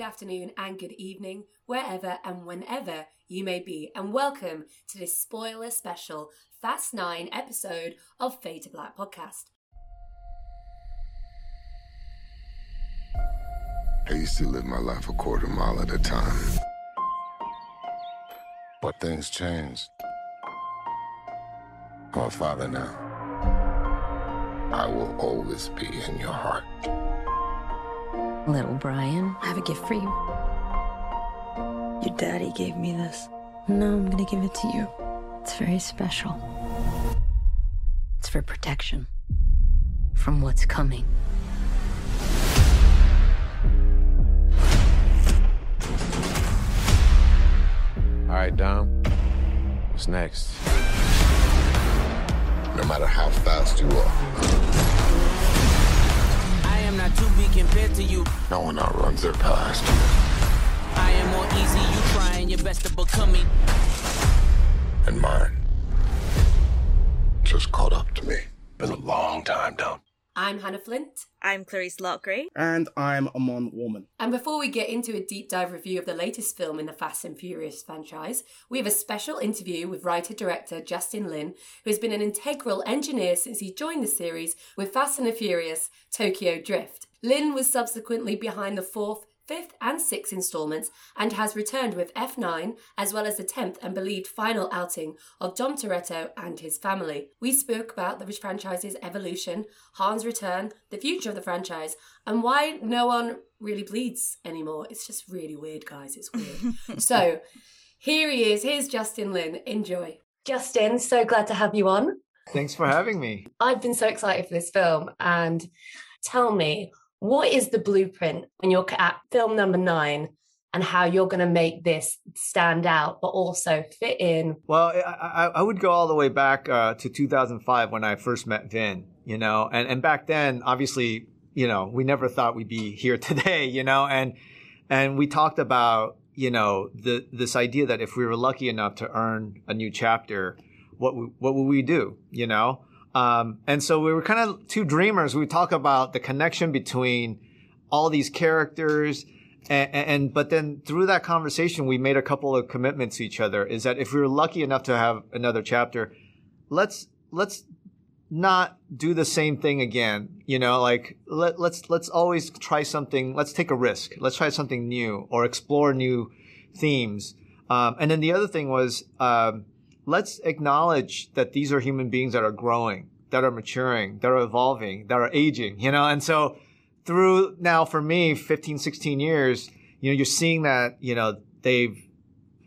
good afternoon, and good evening, wherever and whenever you may be, and welcome to this spoiler special Fast 9 episode of Fade to Black podcast. I used to live my life a quarter mile at a time. But things changed. A father now. I will always be in your heart. Little Brian, I have a gift for you. Your daddy gave me this. No, I'm gonna give it to you. It's very special. It's for protection from what's coming. All right, Dom. What's next? No matter how fast you are, I am not to be compared to you. no one outruns their past. I am more easy, you trying your best to become me. And mine just caught up to me. Been a long time, Dom. I'm Hannah Flint, I'm Clarice Loughrey. And I'm Amon Warmann. and before we get into a deep dive review of the latest film in the Fast and Furious franchise, we have a special interview with writer director Justin Lin, who has been an integral engineer since he joined the series with Fast and the Furious Tokyo Drift. Lin was subsequently behind the fourth, fifth, and sixth installments and has returned with F9 as well as the 10th and believed final outing of Dom Toretto and his family. We spoke about the franchise's evolution, Han's return, the future of the franchise, and why no one really bleeds anymore. It's just really weird, guys. It's weird. so here he is. Here's Justin Lin. Enjoy. Justin, so glad to have you on. Thanks for having me. I've been so excited for this film. And tell me, what is the blueprint when you're at film number nine and how you're going to make this stand out, but also fit in? Well, I, I, would go all the way back uh, to 2005 when I first met Vin, you know, and, and back then, obviously, you know, we never thought we'd be here today, you know, and and we talked about, you know, the this idea that if we were lucky enough to earn a new chapter, what w- what would we do, you know? Um, and so we were kind of two dreamers. We talk about the connection between all these characters. And, and, but then through that conversation, we made a couple of commitments to each other is that if we were lucky enough to have another chapter, let's, let's not do the same thing again. You know, like let, let's, let's always try something. Let's take a risk. Let's try something new or explore new themes. Um, and then the other thing was, um, let's acknowledge that these are human beings that are growing, that are maturing, that are evolving, that are aging, you know? And so through now for me, 15, 16 years, you know, you're seeing that, you know, they've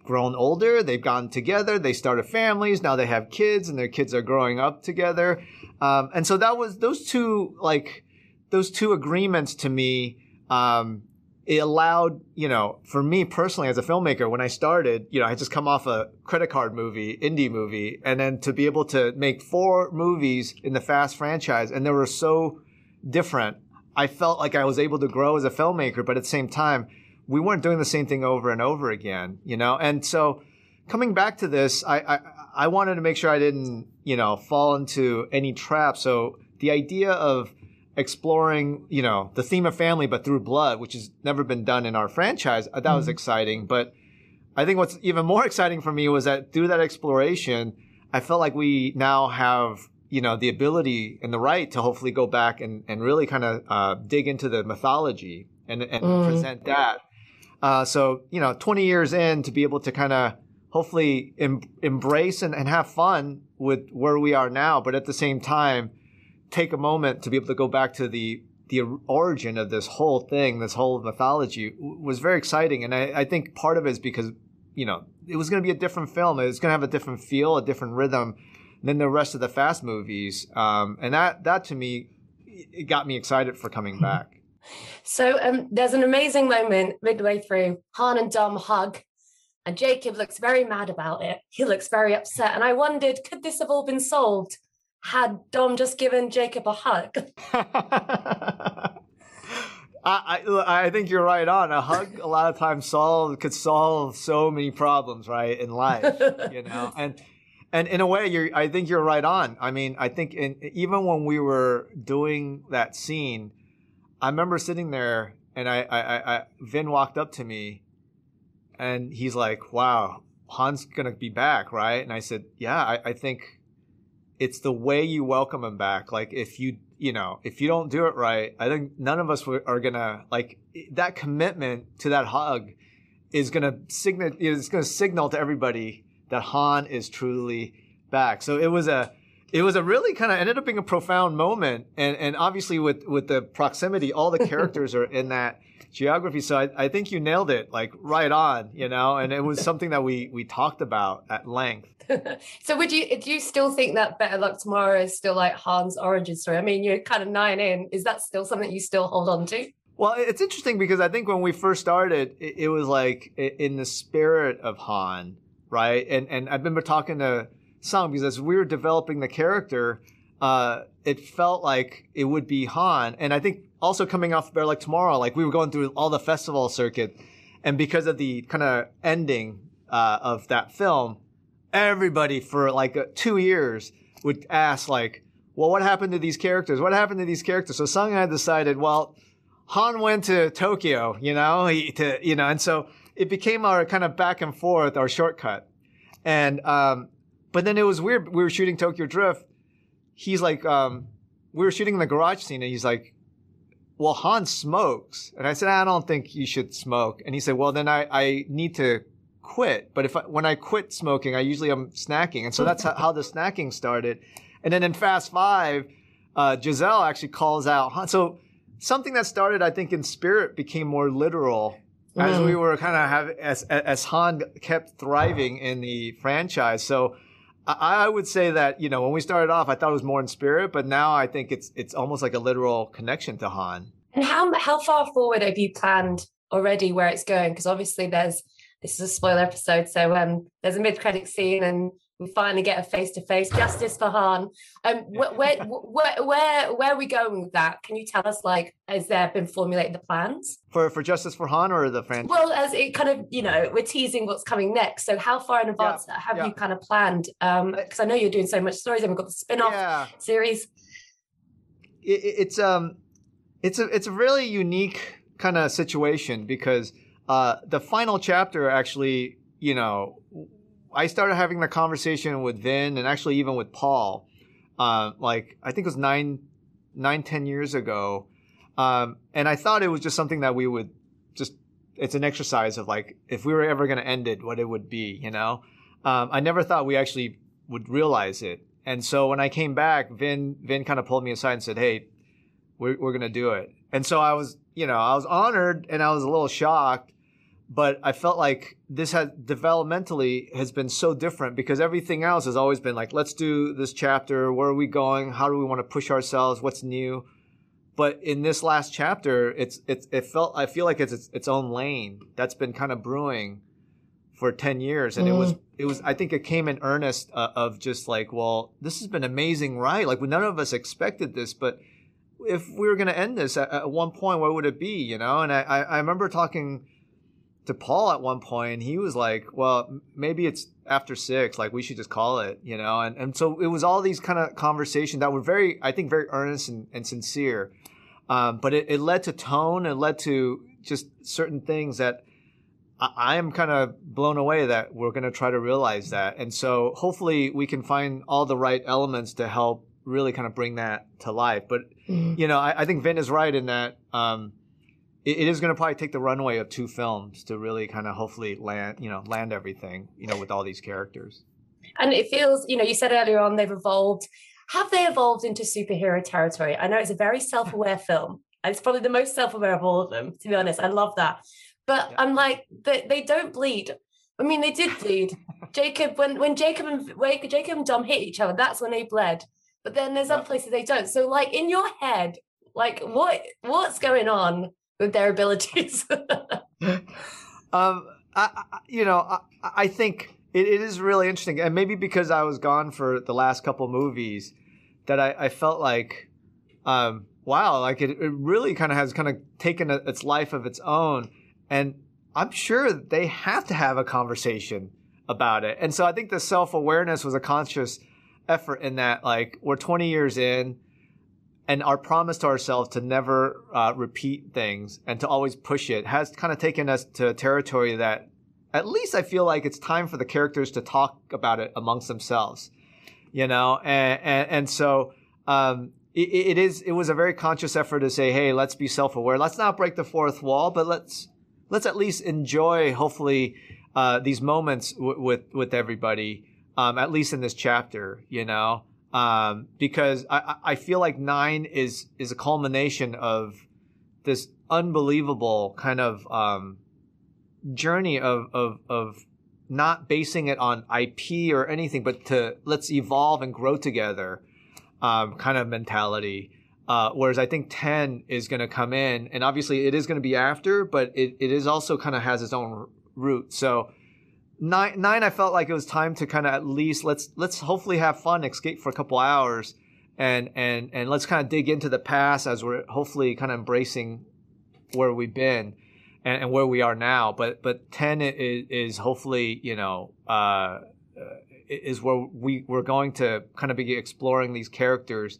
grown older, they've gotten together, they started families, now they have kids and their kids are growing up together. Um, and so that was those two, like, those two agreements to me, um, it allowed, you know, for me personally as a filmmaker, when I started, you know, I just come off a credit card movie, indie movie, and then to be able to make four movies in the Fast franchise, and they were so different. I felt like I was able to grow as a filmmaker, but at the same time, we weren't doing the same thing over and over again, you know? And so coming back to this, I, I, I wanted to make sure I didn't, you know, fall into any trap. So the idea of, exploring, you know, the theme of family, but through blood, which has never been done in our franchise. That was exciting. But I think what's even more exciting for me was that through that exploration, I felt like we now have, you know, the ability and the right to hopefully go back and, and really kind of uh, dig into the mythology and, and present that. Uh, so, you know, 20 years in to be able to kind of hopefully em- embrace and, and have fun with where we are now, but at the same time, take a moment to be able to go back to the the origin of this whole thing, this whole mythology was very exciting. And I, I think part of it is because, you know, it was going to be a different film. It was going to have a different feel, a different rhythm than the rest of the Fast movies. Um, and that, that to me, it got me excited for coming back. So um, there's an amazing moment midway through. Han and Dom hug, and Jacob looks very mad about it. He looks very upset. And I wondered, could this have all been solved had Dom just given Jacob a hug? I, I I think you're right on. A hug a lot of times solve could solve so many problems, right, in life, you know. And and in a way, you're I think you're right on. I mean, I think in, even when we were doing that scene, I remember sitting there and I, I, I, I Vin walked up to me, and he's like, "Wow, Han's gonna be back, right?" And I said, "Yeah, I, I think it's the way you welcome him back. Like if you, you know, if you don't do it right, I think none of us are gonna like that commitment to that hug is gonna signal. It's gonna signal to everybody that Han is truly back. So it was a." It was a really kind of ended up being a profound moment, and and obviously with with the proximity, all the characters are in that geography. So I, I think you nailed it, like right on, you know. And it was something that we we talked about at length. so would you do you still think that Better Luck Tomorrow is still like Han's origin story? I mean, you're kind of nine in. Is that still something you still hold on to? Well, it's interesting because I think when we first started, it, it was like in the spirit of Han, right? And and I've been talking to Sung because as we were developing the character, uh, it felt like it would be Han. And I think also coming off Better Luck Tomorrow, like we were going through all the festival circuit, and because of the kind of ending uh, of that film, everybody for like uh, two years would ask like, well, what happened to these characters? What happened to these characters? So Sung had decided, well, Han went to Tokyo, you know, he, to, you know, and so it became our kind of back and forth, our shortcut. And, um, but then it was weird. We were shooting Tokyo Drift. He's like, um, we were shooting in the garage scene and he's like, well, Han smokes. And I said, I don't think you should smoke. And he said, well, then I, I need to quit. But if I, when I quit smoking, I usually am snacking. And so that's how, how the snacking started. And then in Fast Five, uh, Giselle actually calls out Han. So something that started, I think, in spirit became more literal mm. as we were kind of having, as, as Han kept thriving in the franchise. So I, I would say that, you know, when we started off, I thought it was more in spirit, but now I think it's, it's almost like a literal connection to Han. And how, how far forward have you planned already where it's going? Because obviously there's, this is a spoiler episode. So um, there's a mid credit scene and we finally get a face to face justice for Han. Um, where, where, where, where, where are we going with that? Can you tell us, like, has there been formulated the plans for for justice for Han or the franchise? Well, as it kind of, you know, we're teasing what's coming next. So how far in advance yeah, have yeah. you kind of planned? Because um, I know you're doing so much stories, and we've got the spin off yeah. series. It, it's um, it's a it's a really unique kind of situation because uh, the final chapter actually, you know, I started having the conversation with Vin and actually even with Paul, uh, like I think it was nine, nine, ten years ago, um, and I thought it was just something that we would just. It's an exercise of like if we were ever going to end it, what it would be, you know. Um, I never thought we actually would realize it, and so when I came back, Vin Vin kind of pulled me aside and said, "Hey, we're we're gonna do it." And so I was, you know, I was honored and I was a little shocked but I felt like this had developmentally has been so different because everything else has always been like, let's do this chapter. Where are we going? How do we want to push ourselves? What's new? But in this last chapter, it's it's it felt I feel like it's its, its own lane that's been kind of brewing for 10 years and mm. it was mm. it was i think it came in earnest uh, of just like well this has been amazing right like none of us expected this but if we were going to end this at, at, one point what would it be you know and i i remember talking to Paul at one point, and he was like, "Well, maybe it's after six. Like we should just call it, you know." And and so it was all these kind of conversations that were very, I think, very earnest and, and sincere. Um, but it, it led to tone. It led to just certain things that I, I am kind of blown away that we're going to try to realize that. And so hopefully we can find all the right elements to help really kind of bring that to life. But mm-hmm. you know, I, I, think Vin is right in that. Um, it, it is going to probably take the runway of two films to really kind of hopefully land, you know, land everything, you know, with all these characters. And it feels, you know, you said earlier on they've evolved. Have they evolved into superhero territory? I know it's a very self-aware film. It's probably the most self-aware of all of them, to be honest. I love that. But yeah. I'm like, they, they don't bleed. I mean, they did bleed. Jacob, when when Jacob and when Jacob and Dom hit each other, that's when they bled. But then there's other places they don't. So, like in your head, like what what's going on with their abilities. um, I, you know, I, I think it, it is really interesting, and maybe because I was gone for the last couple movies, that I, I felt like, um, wow, like it, it really kind of has kind of taken a, its life of its own, and I'm sure they have to have a conversation about it, and so I think the self awareness was a conscious effort in that, like we're 20 years in and our promise to ourselves to never uh, repeat things and to always push it has kind of taken us to territory that at least I feel like it's time for the characters to talk about it amongst themselves, you know, and and, and so um, it, it is it was a very conscious effort to say, hey, let's be self aware, let's not break the fourth wall, but let's let's at least enjoy, hopefully, uh, these moments w- with with everybody, um, at least in this chapter, you know, um, because I I feel like nine is is a culmination of this unbelievable kind of um, journey of of of not basing it on IP or anything, but to let's evolve and grow together, um, kind of mentality. Uh, whereas I think 10 is going to come in, and obviously it is going to be after, but it, it is also kind of has its own route. So nine, nine, I felt like it was time to kind of at least let's let's hopefully have fun, escape for a couple hours, and and and let's kind of dig into the past as we're hopefully kind of embracing where we've been and, and where we are now. But but ten is, is hopefully you know uh, is where we we're going to kind of be exploring these characters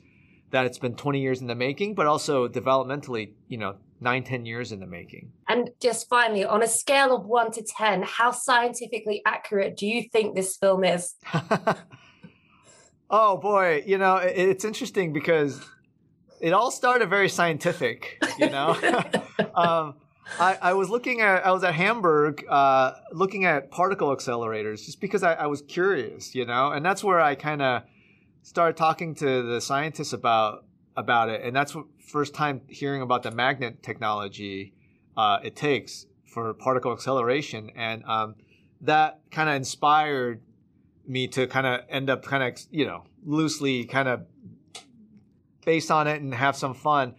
that it's been 20 years in the making, but also developmentally, you know, nine, 10 years in the making. And just finally, on a scale of one to 10, how scientifically accurate do you think this film is? oh, boy. You know, it, it's interesting because it all started very scientific, you know? um, I, I, was looking at, I was at Hamburg uh, looking at particle accelerators just because I, I was curious, you know? And that's where I kind of, started talking to the scientists about about it, and that's what first time hearing about the magnet technology uh, it takes for particle acceleration, and um, that kind of inspired me to kind of end up kind of you know loosely kind of based on it and have some fun.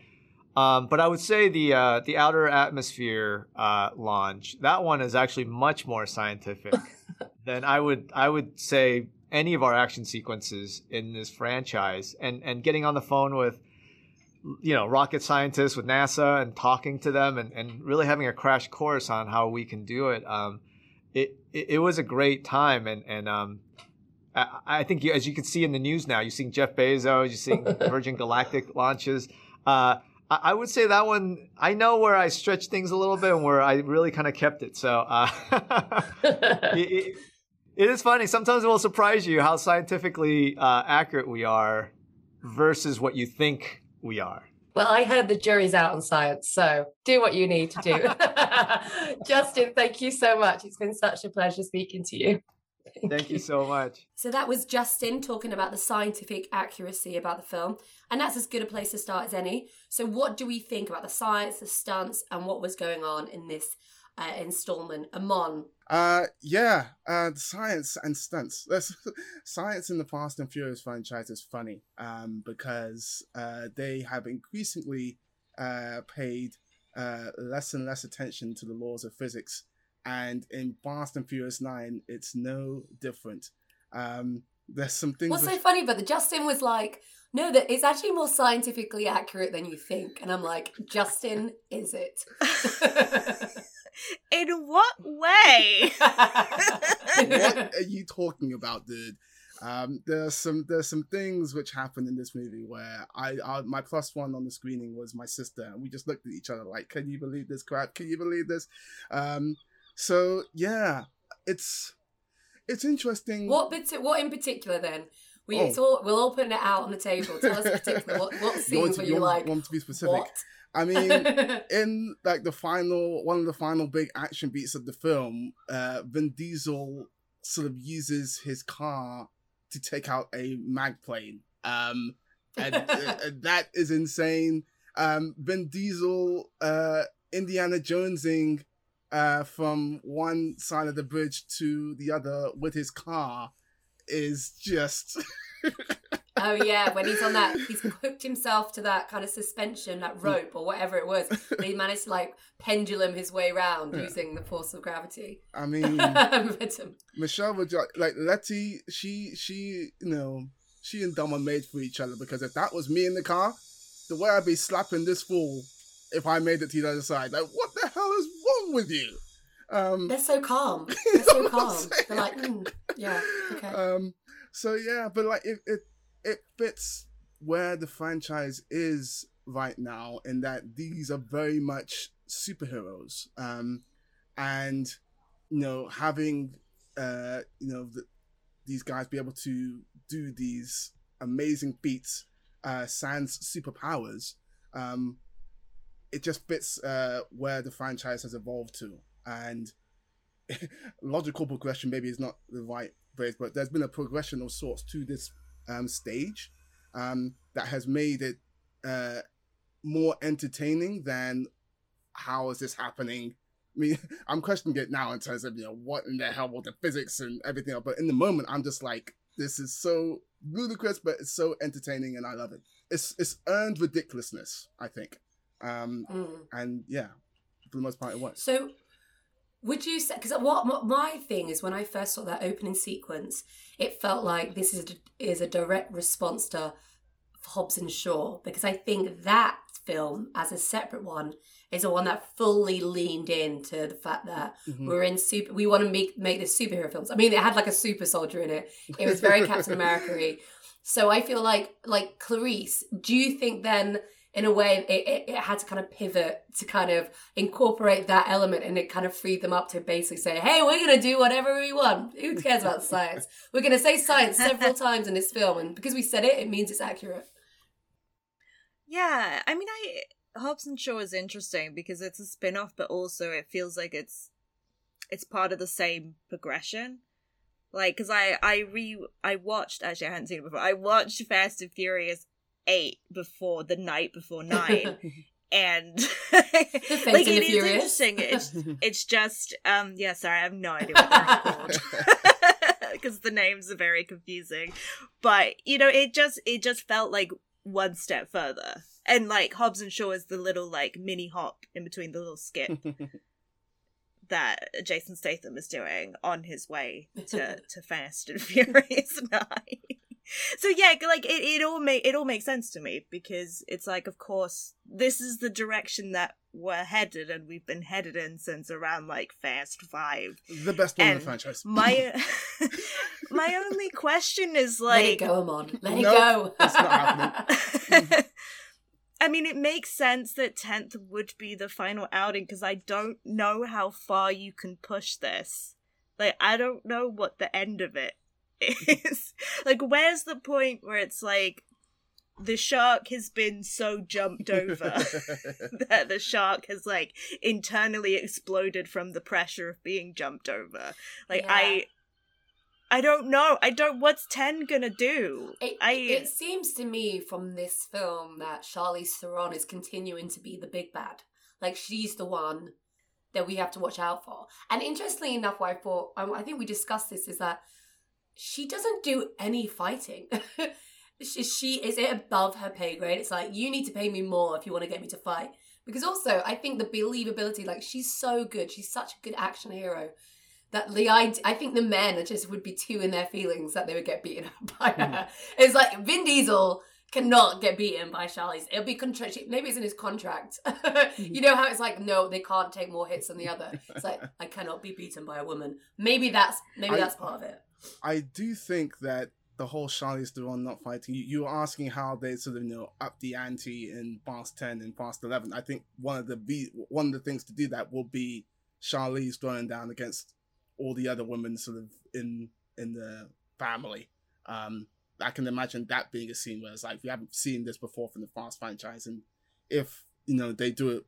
Um, but I would say the uh, the outer atmosphere uh, launch that one is actually much more scientific than I would I would say any of our action sequences in this franchise. And and getting on the phone with you know rocket scientists with nasa and talking to them and, and really having a crash course on how we can do it um, it, it, it was a great time and and um, I, I think you, as you can see in the news now, you're seeing Jeff Bezos, you're seeing Virgin Galactic launches. Uh, I, I would say that one. I know where I stretched things a little bit and where I really kind of kept it. So uh, it, it is funny. Sometimes it will surprise you how scientifically uh, accurate we are versus what you think we are. Well, I heard the jury's out on science, so do what you need to do. Justin, thank you so much. It's been such a pleasure speaking to you. Thank, thank you. you so much. So that was Justin talking about the scientific accuracy about the film, and that's as good a place to start as any. So, what do we think about the science, the stunts, and what was going on in this uh, installment? Amon, uh, yeah, uh, science and stunts. That's science in the Fast and Furious franchise is funny, um, because uh, they have increasingly uh paid uh less and less attention to the laws of physics, and in Fast and Furious Nine, it's no different. Um, there's some things. What's which... so funny? But the Justin was like, no, that it's actually more scientifically accurate than you think, and I'm like, Justin, is it? In what way? what are you talking about, dude? Um, there's some there's some things which happen in this movie where I, I, my plus one on the screening was my sister, and we just looked at each other like, "Can you believe this crap? Can you believe this?" Um, so yeah, it's it's interesting. What bit? What in particular then? We oh. all, we'll all put it out on the table. Tell us particular what, what scenes were you, you like? Want to be specific? What? I mean, in like the final, one of the final big action beats of the film, uh, Vin Diesel sort of uses his car to take out a mag plane. Um, and, uh, that is insane. Um, Vin Diesel, uh, Indiana Jonesing, uh, from one side of the bridge to the other with his car is just oh yeah, when he's on that, he's hooked himself to that kind of suspension, that rope or whatever it was. he managed to like pendulum his way around yeah. using the force of gravity. I mean, Michelle would like Letty. She she you know she and Dom are made for each other because if that was me in the car, the way I'd be slapping this fool if I made it to the other side. Like, what the hell is wrong with you? Um, They're so calm. They're so calm. They're like, mm, yeah, okay. Um, so yeah, but like it, it it fits where the franchise is right now in that these are very much superheroes. Um and you know having uh you know the, these guys be able to do these amazing feats uh sans superpowers um it just fits uh where the franchise has evolved to. And logical progression maybe is not the right phrase but there's been a progression of sorts to this um stage um that has made it uh more entertaining than how is this happening I mean, I'm questioning it now in terms of you know what in the hell with the physics and everything else. But in the moment, I'm just like, this is so ludicrous, but it's so entertaining, and I love it. It's it's earned ridiculousness, I think. Um, Mm. and yeah, for the most part, it was. So, would you say? Because what, my thing is, when I first saw that opening sequence, it felt like this is is a direct response to Hobbs and Shaw because I think that film, as a separate one, is the one that fully leaned into the fact that Mhm. we're in super. We want to make make this superhero films. I mean, it had like a super soldier in it. It was very Captain America-y. So I feel like like Clarice. Do you think then? In a way, it, it, it had to kind of pivot to kind of incorporate that element and it kind of freed them up to basically say, hey, we're going to do whatever we want. Who cares about science? We're going to say science several times in this film. And because we said it, it means it's accurate. Yeah, I mean, I Hobbs and Shaw is interesting because it's a spin-off, but also it feels like it's it's part of the same progression. Like, because I I re I watched actually I hadn't seen it before. I watched Fast and Furious eight before the night before nine, and like Fate and it Furious. interesting. It's it's just um yeah. Sorry, I have no idea what they're called because the names are very confusing. But you know, it just it just felt like one step further, and like Hobbs and Shaw is the little like mini hop in between the little skip that Jason Statham is doing on his way to to Fast and Furious Nine. So yeah, like it, it all make it all makes sense to me because it's like, of course, this is the direction that we're headed, and we've been headed in since around like Fast Five. the best one in the franchise. My my only question is like Let it like, go, Amon. Let it No, go. it's not happening. I mean, it makes sense that 10th would be the final outing because I don't know how far you can push this. Like, I don't know what the end of it is. like, where's the point where it's like the shark has been so jumped over that the shark has like internally exploded from the pressure of being jumped over? Like, Yeah. I. I don't know. I don't. What's ten gonna do? It, I it seems to me from this film that Charlize Theron is continuing to be the big bad. Like she's the one that we have to watch out for. And interestingly enough, what I thought, I think we discussed this, is that she doesn't do any fighting. she, she is it above her pay grade. It's like you need to pay me more if you want to get me to fight. Because also, I think the believability, like she's so good. She's such a good action hero that the idea, I think the men are just would be too in their feelings that they would get beaten up by hmm. her. It's like Vin Diesel cannot get beaten by Charlize. It'll be contract. Maybe it's in his contract. you know how it's like, no, they can't take more hits than the other. It's like I cannot be beaten by a woman. Maybe that's maybe I- that's part of it. I do think that the whole Charlize Theron not fighting. You, you were asking how they sort of you know up the ante in Fast Ten and Fast Eleven. I think one of the one of the things to do that will be Charlize throwing down against all the other women sort of in in the family. Um, I can imagine that being a scene where it's like we haven't seen this before from the Fast franchise, and if you know they do it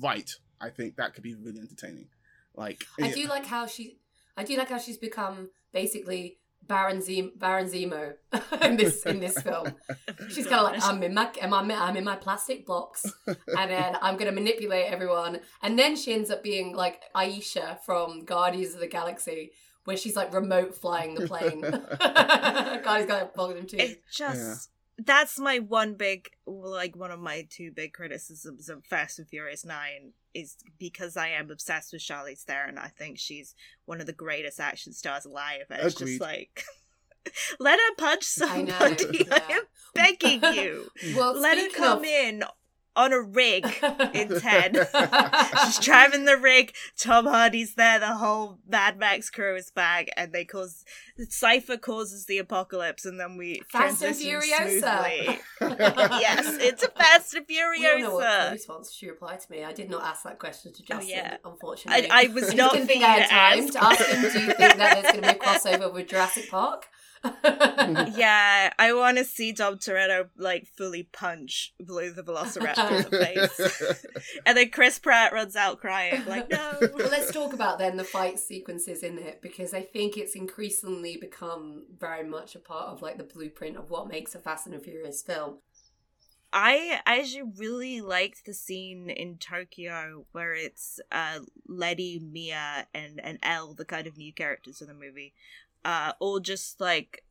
right, I think that could be really entertaining. Like I do like how she. I do like how she's become basically Baron Zemo, Baron Zemo in this in this film. She's kind of like I'm in my I'm, I'm I'm in my plastic box, and then I'm gonna manipulate everyone. And then she ends up being like Ayesha from Guardians of the Galaxy, where she's like remote flying the plane. Guardians got bogged him too. It just that's my one big like one of my two big criticisms of Fast and Furious Nine is because I am obsessed with Charlize Theron. I think she's one of the greatest action stars alive. And it's Agreed. just like let her punch I know, somebody. I am begging you. Well, let her come of- in on a rig in 10. She's driving the rig. Tom Hardy's there. The whole Mad Max crew is back, and they cause Cypher causes the apocalypse, and then we Fast and Furiosa. yes, it's a Fast and We all know what Furiosa. Chloe's. She replied to me. I did not ask that question to oh, Justin, Oh, yeah. unfortunately. I- I was not thinking I had time ask. to ask him. Do you think that there's going to be a crossover with Jurassic Park? yeah, I want to see Dom Toretto like fully punch Blue the Velociraptor in the face, and then Chris Pratt runs out crying like, "No." well, let's talk about then the fight sequences in it because I think it's increasingly become very much a part of like the blueprint of what makes a Fast and Furious film. I I actually really liked the scene in Tokyo where it's uh Letty, Mia, and and Elle, the kind of new characters in the movie, uh, all just like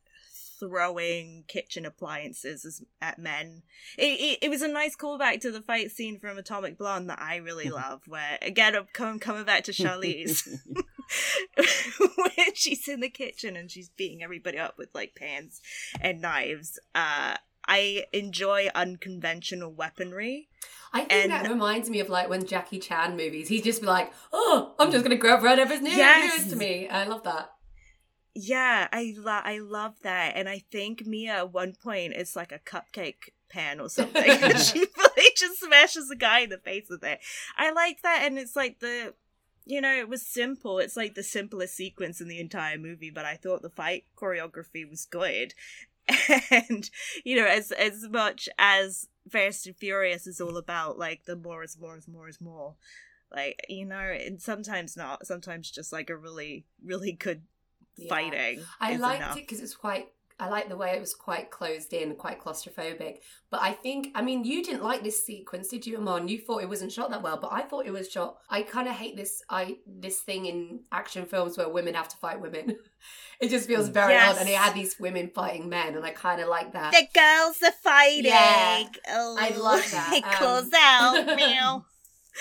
throwing kitchen appliances at men. It, it it was a nice callback to the fight scene from Atomic Blonde that I really love, where again I'm coming coming back to Charlize. when she's in the kitchen and she's beating everybody up with like pans and knives. Uh I enjoy unconventional weaponry. I think And- that reminds me of like when Jackie Chan movies, he'd just be like, "Oh, I'm just gonna grab whatever's near Yes. nearest to me." I love that. Yeah, I lo- I love that, and I think Mia at one point is like a cupcake pan or something, she really just smashes a guy in the face with it. I like that, and it's like the, you know, it was simple. It's like the simplest sequence in the entire movie, but I thought the fight choreography was good, and you know, as as much as Fast and Furious is all about like the more is more is more is more. Like you know, and sometimes not. Sometimes just like a really, really good Yeah. fighting. I liked enough. it because it's quite. I like the way it was quite closed in, quite claustrophobic. But I think, I mean, you didn't like this sequence, did you, Amon? You thought it wasn't shot that well, but I thought it was shot. I kind of hate this. I this thing in action films where women have to fight women. it just feels very Yes. odd, and it had these women fighting men, and I kind of like that. The girls are fighting. Yeah, oh, I love that. It Um, calls out. Meow.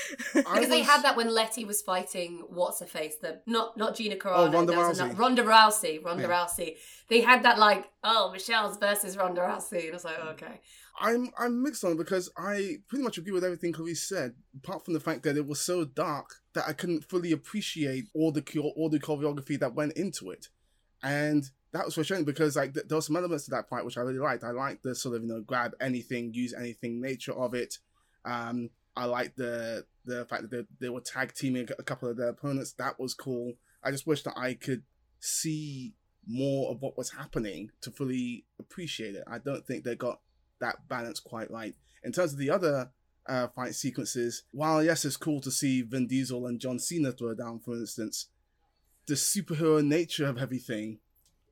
Because they had that when Letty was fighting what's her face, the not not Gina Carano, Oh, Ronda Rousey. ano- Ronda Rousey, Ronda Yeah. Rousey. They had that like, oh, Michelle's versus Ronda Rousey, and I was like, okay, I'm I'm mixed on because I pretty much agree with everything Clarice said, apart from the fact that it was so dark that I couldn't fully appreciate all the chore- all the choreography that went into it, and that was frustrating because like th- there were some elements to that fight which I really liked. I liked the sort of you know grab anything, use anything nature of it. Um, I liked the the fact that they, they were tag teaming a couple of their opponents. That was cool. I just wish that I could see more of what was happening to fully appreciate it. I don't think they got that balance quite right. In terms of the other uh, fight sequences, while yes, it's cool to see Vin Diesel and John Cena throw down, for instance, the superhero nature of everything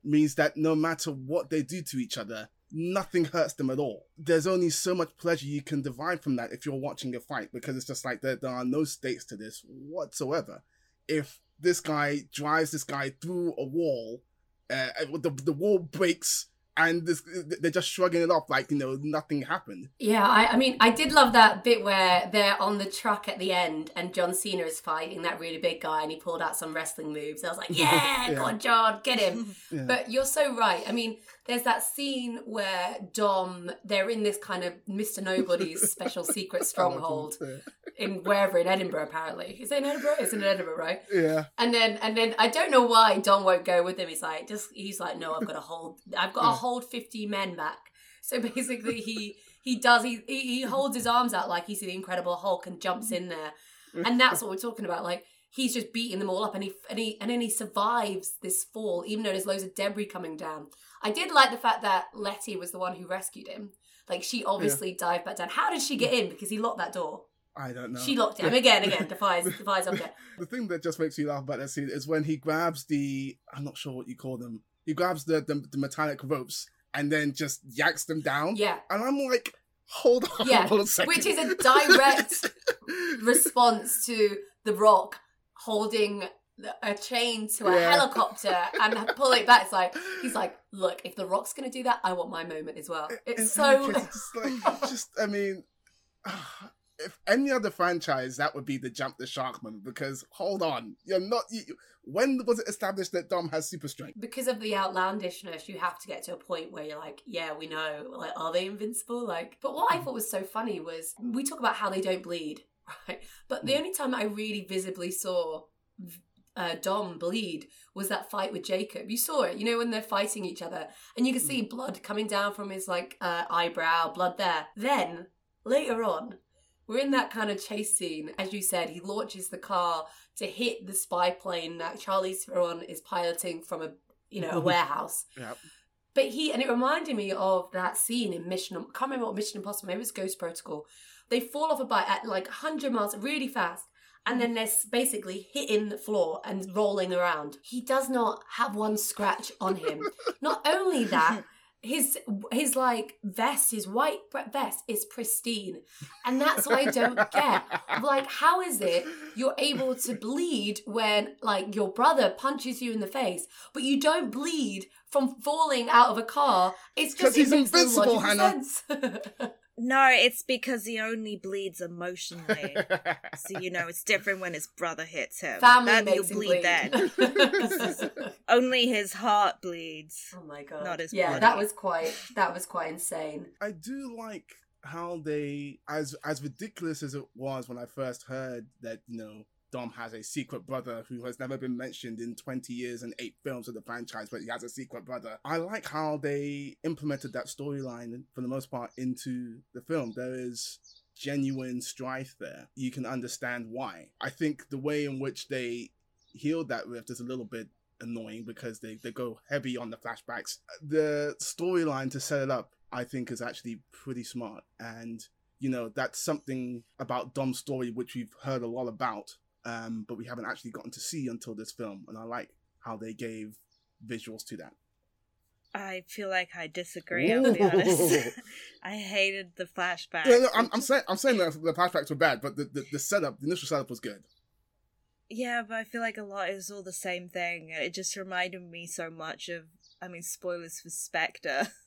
means that no matter what they do to each other, nothing hurts them at all. There's only so much pleasure you can derive from that if you're watching a fight because it's just like there, there are no stakes to this whatsoever. If this guy drives this guy through a wall, uh, the, the wall breaks and this, they're just shrugging it off like, you know, nothing happened. yeah. I, I mean, I did love that bit where they're on the truck at the end, and John Cena is fighting that really big guy, and he pulled out some wrestling moves. I was like, yeah, Yeah. go on, John, get him. Yeah. But you're so right. I mean, there's that scene where Dom, they're in this kind of Mr. Nobody's special secret stronghold in wherever in Edinburgh, apparently. Is it in Edinburgh? It's in Edinburgh, right? Yeah. And then and then I don't know why Dom won't go with him. He's like, just he's like, no, I've got to hold I've got to hold 50 men back. So basically he he does he he holds his arms out like he's the incredible Hulk and jumps in there. And that's what we're talking about. Like he's just beating them all up and he and he and then he survives this fall, even though there's loads of debris coming down. I did like the fact that Letty was the one who rescued him. Like she obviously dived back down. How did she get in? Because he locked that door. I don't know. She locked mean, again, again, defies defies object. the thing that just makes me laugh about that scene is when he grabs the I'm not sure what you call them. He grabs the the, the metallic ropes and then just yanks them down. Yeah. And I'm like, hold on Yeah, one second. which is a direct response to The Rock holding a chain to a Yeah. helicopter and pull it back. It's like he's like, look, if The Rock's gonna do that, I want my moment as well. It's In so it's just like, just, I mean, if any other franchise, that would be the jump the shark moment. Because hold on, you're not. You, when was it established that Dom has super strength? Because of the outlandishness, you have to get to a point where you're like, yeah, we know. Like, are they invincible? Like, but what I hmm. thought was so funny was we talk about how they don't bleed, right? But the only time I really visibly saw uh, Dom bleed was that fight with Jacob. You saw it, you know, when they're fighting each other, and you can see blood coming down from his like uh, eyebrow, blood there. Then later on, we're in that kind of chase scene. As you said, he launches the car to hit the spy plane that Charlize Theron is piloting from a you know a warehouse. Yep. But he and it reminded me of that scene in Mission. I can't remember what Mission Impossible. Maybe it was Ghost Protocol. They fall off a bike at like 100 miles, really fast, and then mm. they're basically hitting the floor and rolling around. He does not have one scratch on him. not only that, his his like vest, his white vest is pristine, and that's what I don't get. Like, how is it you're able to bleed when like your brother punches you in the face, but you don't bleed from falling out of a car? It's just he's it makes invincible, Hannah. sense. No, it's because he only bleeds emotionally. so you know, it's different when his brother hits him. Family Then makes he'll him bleed then. only his heart bleeds. oh my god! Not his yeah, body. that was quite that was quite insane. I do like how they, as as ridiculous as it was when I first heard that, you know, Dom has a secret brother who has never been mentioned in 20 years and eight films of the franchise, but he has a secret brother. I like how they implemented that storyline for the most part into the film. There is genuine strife there. You can understand why. I think the way in which they healed that rift is a little bit annoying because they, they go heavy on the flashbacks. The storyline to set it up, I think, is actually pretty smart. And, you know, that's something about Dom's story which we've heard a lot about, um, but we haven't actually gotten to see until this film. And I like how they gave visuals to that. I feel like I disagree. I'll be honest. I hated the flashback. Yeah, no, I'm, I'm saying I'm saying that the flashbacks were bad, but the, the, the setup, the initial setup was good. Yeah, but I feel like a lot is all the same thing, and it just reminded me so much of. I mean, spoilers for Spectre.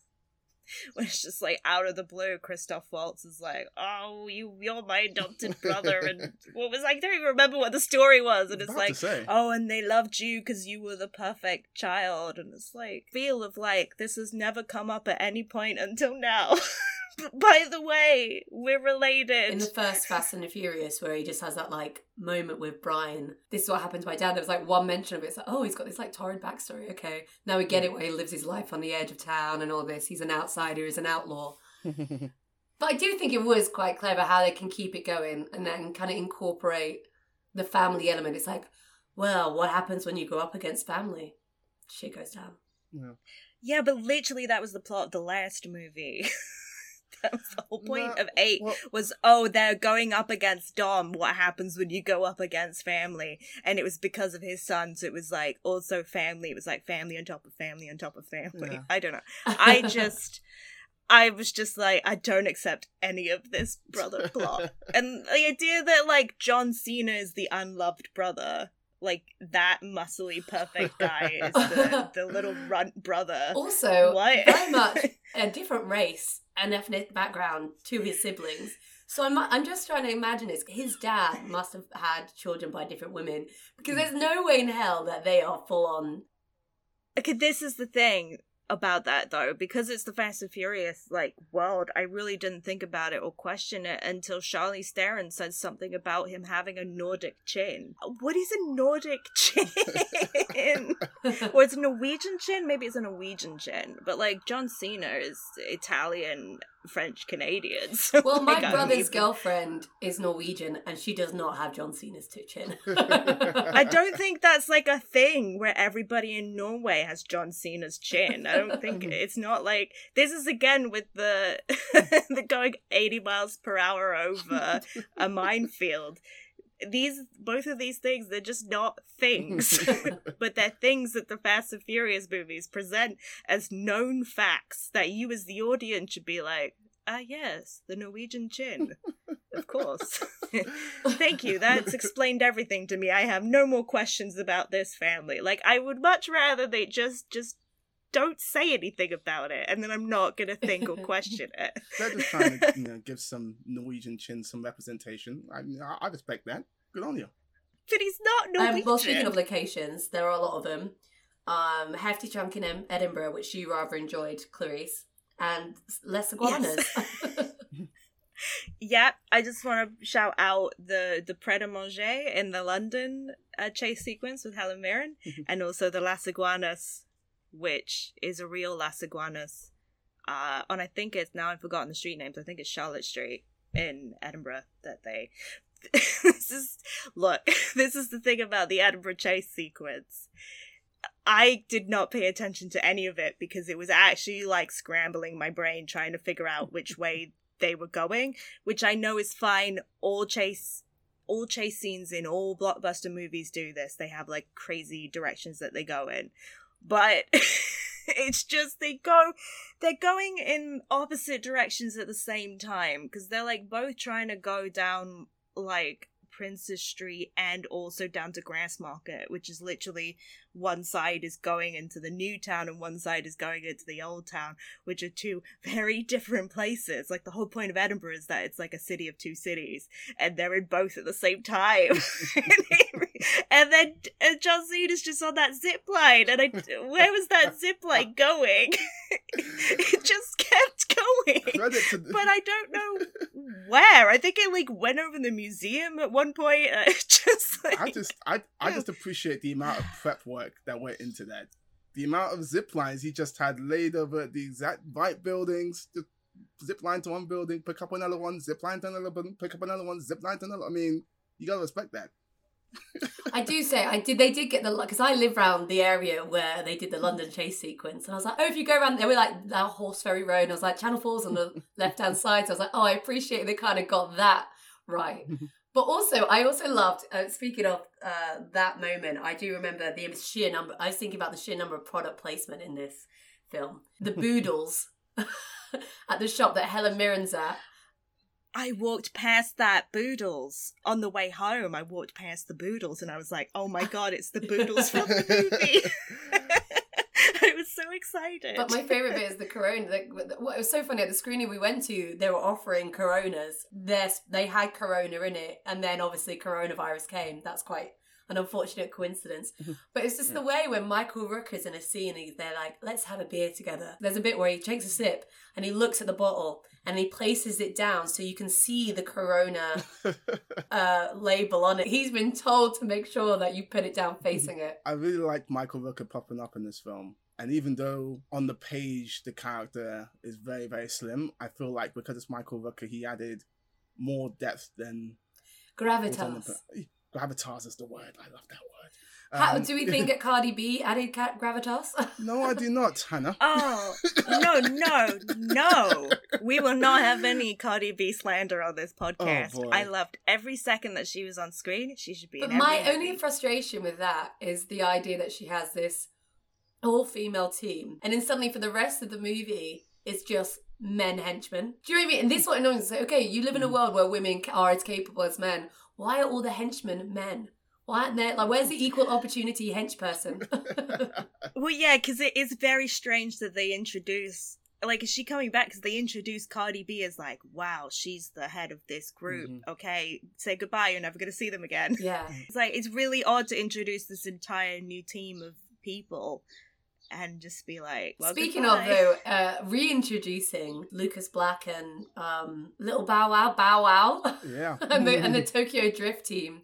when it's just like out of the blue, Christoph Waltz is like, "Oh, you, you're my adopted brother," and what was I don't even remember what the story was, and it's like, "Oh, and they loved you because you were the perfect child," and it's like feel of like this has never come up at any point until now. But By the way, we're related. In the first Fast and the Furious, where he just has that like moment with Brian. This is what happened to my dad. There was like one mention of it. It's like, oh, he's got this like torrid backstory. Okay, now we get it. Where he lives his life on the edge of town and all this. He's an outsider. He's an outlaw. But I do think it was quite clever how they can keep it going and then kind of incorporate the family element. It's like, well, what happens when you go up against family? Shit goes down. Yeah. Yeah, but literally that was the plot of the last movie. that was the whole point No, of eight well- was oh they're going up against Dom. What happens when you go up against family? And it was because of his son, so it was like also family. It was like family on top of family on top of family. Yeah. I don't know. I just I was just like, I don't accept any of this brother plot. and the idea that like John Cena is the unloved brother, like that muscly perfect guy is the, the little runt brother. Also, What? very much a different race and ethnic background to his siblings. So I'm, I'm just trying to imagine this. His dad must have had children by different women because there's no way in hell that they are full on. Okay, this is the thing about that though, because it's the Fast and Furious like world. I really didn't think about it or question it until Charlize Theron said something about him having a Nordic chin. What is a Nordic chin? or it's a Norwegian chin? Maybe it's a Norwegian chin. But like John Cena is Italian, French, Canadians. Well, my like, I brother's even- girlfriend is Norwegian and she does not have John Cena's two chin. I don't think that's like a thing where everybody in Norway has John Cena's chin. I don't think mm-hmm. it's not like this is again with the the going 80 miles per hour over a minefield. These both of these things they're just not things, but they're things that the Fast and Furious movies present as known facts that you as the audience should be like, ah yes, the Norwegian chin. Of course. Thank you. That's explained everything to me. I have no more questions about this family. Like I would much rather they just just don't say anything about it, and then I'm not gonna think or question it. They're just trying to you know give some Norwegian chin some representation. I I, I respect that. Good on you. But he's not Norwegian. Um, well, speaking of locations, there are a lot of them. Um, Hefty Chunk in Edinburgh, which you rather enjoyed, Clarice, and Las Iguanas. yeah, I just want to shout out the the Pret a Manger in the London uh, chase sequence with Helen Mirren, and also the Las Iguanas, which is a real Las Iguanas. Uh, and I think it's now I've forgotten the street names. I think it's Charlotte Street in Edinburgh that they. this is look. This is the thing about the Edinburgh chase sequence. I did not pay attention to any of it because it was actually like scrambling my brain trying to figure out which way they were going, which I know is fine. All chase all chase scenes in all blockbuster movies do this. They have like crazy directions that they go in. But it's just they go they're going in opposite directions at the same time because they're like both trying to go down like Princes Street and also down to Grassmarket, which is literally one side is going into the new town and one side is going into the old town, which are two very different places. Like the whole point of Edinburgh is that it's like a city of two cities, and they're in both at the same time. and then uh, John Cena's just on that zip line, and I, where was that zip line going? it just kept going, the- but I don't know where. I think it like went over the museum at one point. Uh, just like, I just I I just appreciate the amount of prep work that went into that. The amount of zip lines he just had laid over the exact right buildings, just zip line to one building, pick up another one, zip line to another building, pick up another one, zip line to another. I mean, you gotta respect that. I do say I did. They did get the because I live around the area where they did the London chase sequence, and I was like, oh, if you go around, they were like that Horseferry Road, and I was like, Channel Four's on the left hand side. So I was like, oh, I appreciate they kind of got that right. But also, I also loved. Uh, speaking of uh, that moment, I do remember the sheer number. I was thinking about the sheer number of product placement in this film. The boodles at the shop that Helen Mirren's at. I walked past that Boodles on the way home. I walked past the Boodles and I was like, oh my god, it's the Boodles from the movie. I was so excited. But my favorite bit is the Corona. The, what it was so funny at the screening we went to, they were offering Coronas. They had Corona in it, and then obviously coronavirus came. That's quite an unfortunate coincidence. But it's just the way when Michael Rooker's in a scene, he's they're like, let's have a beer together. There's a bit where he takes a sip and he looks at the bottle and he places it down so you can see the Corona uh, label on it. He's been told to make sure that you put it down facing it. I really like Michael Rooker popping up in this film. And even though on the page the character is very, very slim, I feel like because it's Michael Rooker, he added more depth than the Gravitas. is the word. I love that word. How, Um, do we think that Cardi B added ca- gravitas? no, I do not, Hannah. Oh no, no, no! We will not have any Cardi B slander on this podcast. boy. I loved every second that she was on screen. She should be. But in my every only movie. frustration with that is the idea that she has this all female team, and then suddenly for the rest of the movie, it's just men henchmen. Do you know what I mean? And this is what annoys me. Okay, you live in a world where women are as capable as men. Why are all the henchmen men? Why aren't there like where's the equal opportunity hench person? Well, yeah, because it is very strange that they introduce. Like, is she coming back? Because they introduced Cardi B as like, wow, she's the head of this group. Mhm. Okay, say goodbye. You're never gonna see them again. yeah. It's like it's really odd to introduce this entire new team of people and just be like, well, Speaking goodbye. of though, uh, reintroducing Lucas Black and um, Little Bow Wow, Bow Wow. Yeah. and, the, and the Tokyo Drift team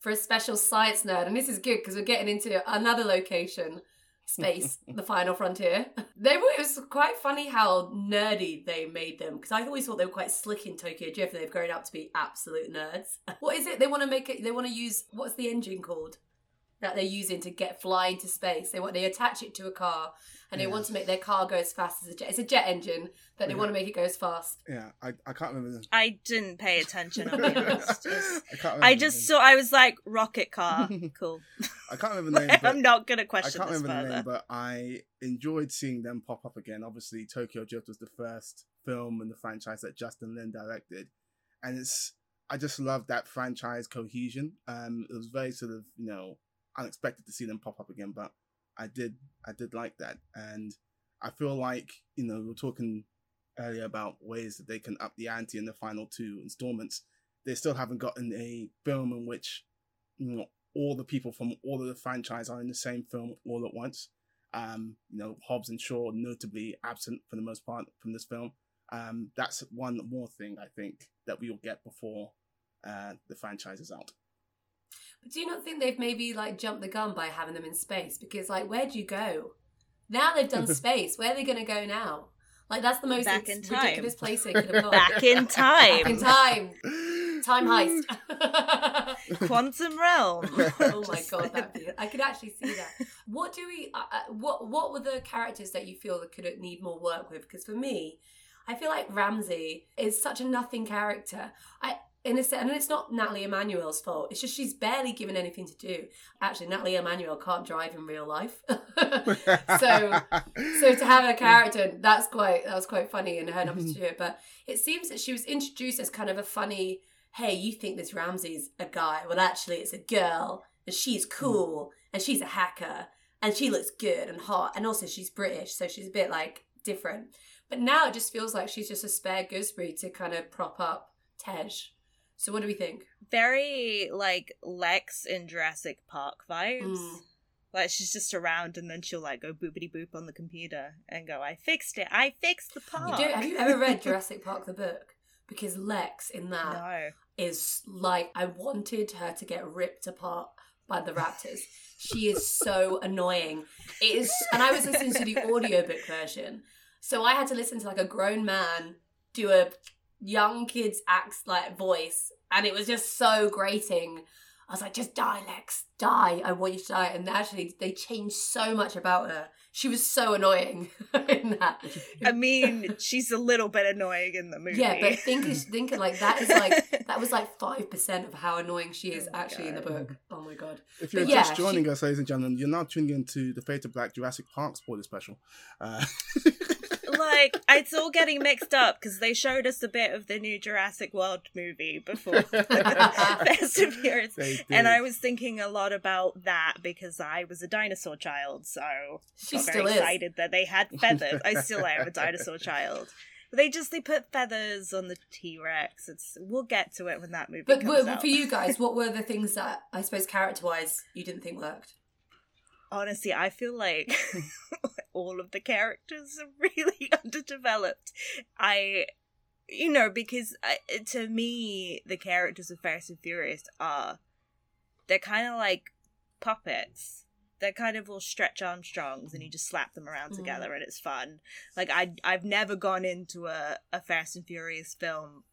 for a special science nerd. And this is good because we're getting into another location, space, the final frontier. They were, it was quite funny how nerdy they made them because I always thought they were quite slick in Tokyo Drift and they've grown up to be absolute nerds. What is it? They want to make it, they want to use, what's the engine called? That they're using to get fly into space. They want they attach it to a car, and they want to make their car go as fast as a jet. It's a jet engine, but they Yeah. want to make it go as fast. Yeah, I, I can't remember. The, I didn't pay attention. I'll be honest. I can't remember I just saw. I was like, rocket car, cool. I can't remember the name. but- I'm not gonna question. I question can't this remember the name, but I enjoyed seeing them pop up again. Obviously, Tokyo Drift was the first film in the franchise that Justin Lin directed, and it's I just love that franchise cohesion. Um, it was very sort of you know unexpected to see them pop up again, but I did I did like that, and I feel like you know we were talking earlier about ways that they can up the ante in the final two installments. They still haven't gotten a film in which you know all the people from all of the franchise are in the same film all at once. Um, you know, Hobbs and Shaw notably absent for the most part from this film. Um, that's one more thing I think that we will get before uh, the franchise is out. But do you not think they've maybe like jumped the gun by having them in space? Because like, where do you go? Now they've done space. Where are they going to go now? Like that's the most Back in time. ridiculous place they could have gone. Back in time. Back in time. Time heist. Quantum realm. oh my god, that be, I could actually see that. What do we? Uh, uh, what What were the characters that you feel that could need more work with? Because for me, I feel like Ramsey is such a nothing character. I in a sense, and it's not Nathalie Emmanuel's fault. It's just she's barely given anything to do. Actually, Nathalie Emmanuel can't drive in real life, so so to have a character that's quite that was quite funny and her mm-hmm. not to do it. But it seems that she was introduced as kind of a funny. Hey, you think this Ramsey's a guy? Well, actually, it's a girl, and she's mm. cool, and she's a hacker, and she looks good and hot, and also she's British, so she's a bit like different. But now it just feels like she's just a spare gooseberry to kind of prop up Tej. So what do we think? Very like Lex in Jurassic Park vibes. Mm. Like she's just around and then she'll like go boopity boop on the computer and go, I fixed it. I fixed the You park. do, have you ever read Jurassic Park the book? Because Lex in that is No. like I wanted her to get ripped apart by the raptors. She is so annoying. It is and I was listening to the audiobook version. So I had to listen to like a grown man do a young kid's acts like voice and it was just so grating. I was like, just die, Lex, die. I want you to die. And actually, they changed so much about her. She was so annoying in that. I mean, she's a little bit annoying in the movie. Yeah, but think thinking like that is like that was like five percent of how annoying she is Oh my actually in the book. Oh my god! If you're But yeah, just joining she- us, ladies and gentlemen, you're now tuning into the Fade to Black Jurassic Park spoiler special. Uh, like it's all getting mixed up because they showed us a bit of the new Jurassic World movie before Fast and Furious, and I was thinking a lot about that because I was a dinosaur child, so She got still very is. excited that they had feathers. I still am a dinosaur child. But they just they put feathers on the T Rex. It's we'll get to it when that movie But, comes but out. for you guys, what were the things that I suppose character wise you didn't think worked? Honestly, I feel like all of the characters are really underdeveloped. I, you know, because I, to me, the characters of Fast and Furious are, they're kind of like puppets. They're kind of all stretch Armstrongs, and you just slap them around Mm. together, and it's fun. Like I, I've never gone into a, a Fast and Furious film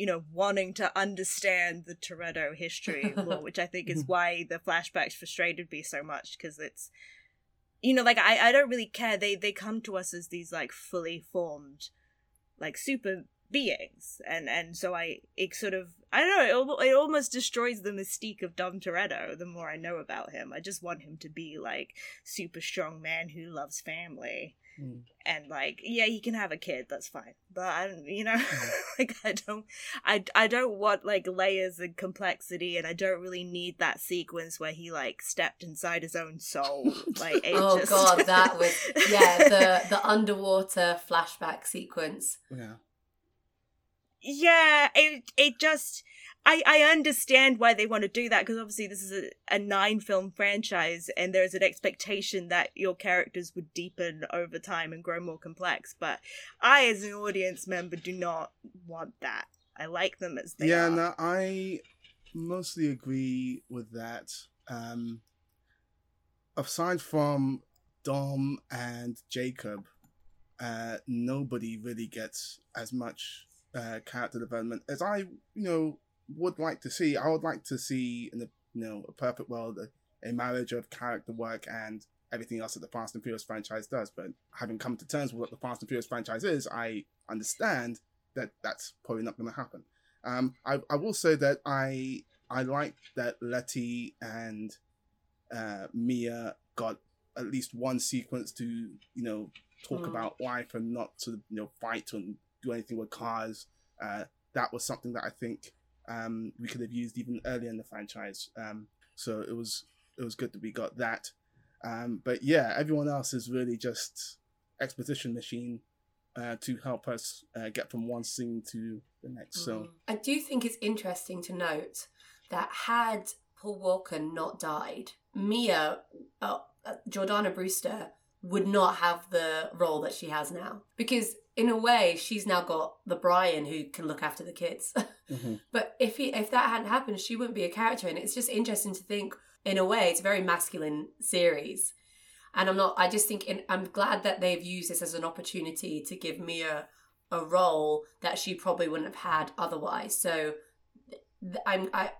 you know, wanting to understand the Toretto history more, which I think is mm-hmm. why the flashbacks frustrated me so much because it's, you know, like I, I don't really care. They they come to us as these like fully formed, like super beings, and and so I it sort of I don't know it, it almost destroys the mystique of Dom Toretto. The more I know about him, I just want him to be like super strong man who loves family Mm. and like yeah he can have a kid that's fine but i don't you know like i don't i i don't want like layers and complexity and i don't really need that sequence where he like stepped inside his own soul like it oh just... god, that was yeah the the underwater flashback sequence. yeah. yeah it it just I, I understand why they want to do that because obviously this is a, a nine film franchise and there's an expectation that your characters would deepen over time and grow more complex. But I, as an audience member, do not want that. I like them as they yeah, are. Yeah, no, I mostly agree with that. Um, aside from Dom and Jacob, uh, nobody really gets as much uh, character development as I, you know, would like to see. I would like to see in a you know a perfect world a, a marriage of character work and everything else that the Fast and Furious franchise does. But having come to terms with what the Fast and Furious franchise is, I understand that that's probably not going to happen. Um, I, I will say that I I like that Letty and uh, Mia got at least one sequence to you know talk Mm. about life and not to you know fight and do anything with cars. Uh, that was something that I think um, we could have used even earlier in the franchise. Um, so it was it was good that we got that. Um, but yeah, everyone else is really just exposition machine uh, to help us uh, get from one scene to the next. So I do think it's interesting to note that had Paul Walker not died, Mia, uh, uh, Jordana Brewster, would not have the role that she has now. Because in a way, she's now got the Brian who can look after the kids. mm-hmm. But if he, if that hadn't happened, she wouldn't be a character. And it's just interesting to think. In a way, it's a very masculine series, and I'm not. I just think in, I'm glad that they've used this as an opportunity to give Mia a role that she probably wouldn't have had otherwise. So I'm, I,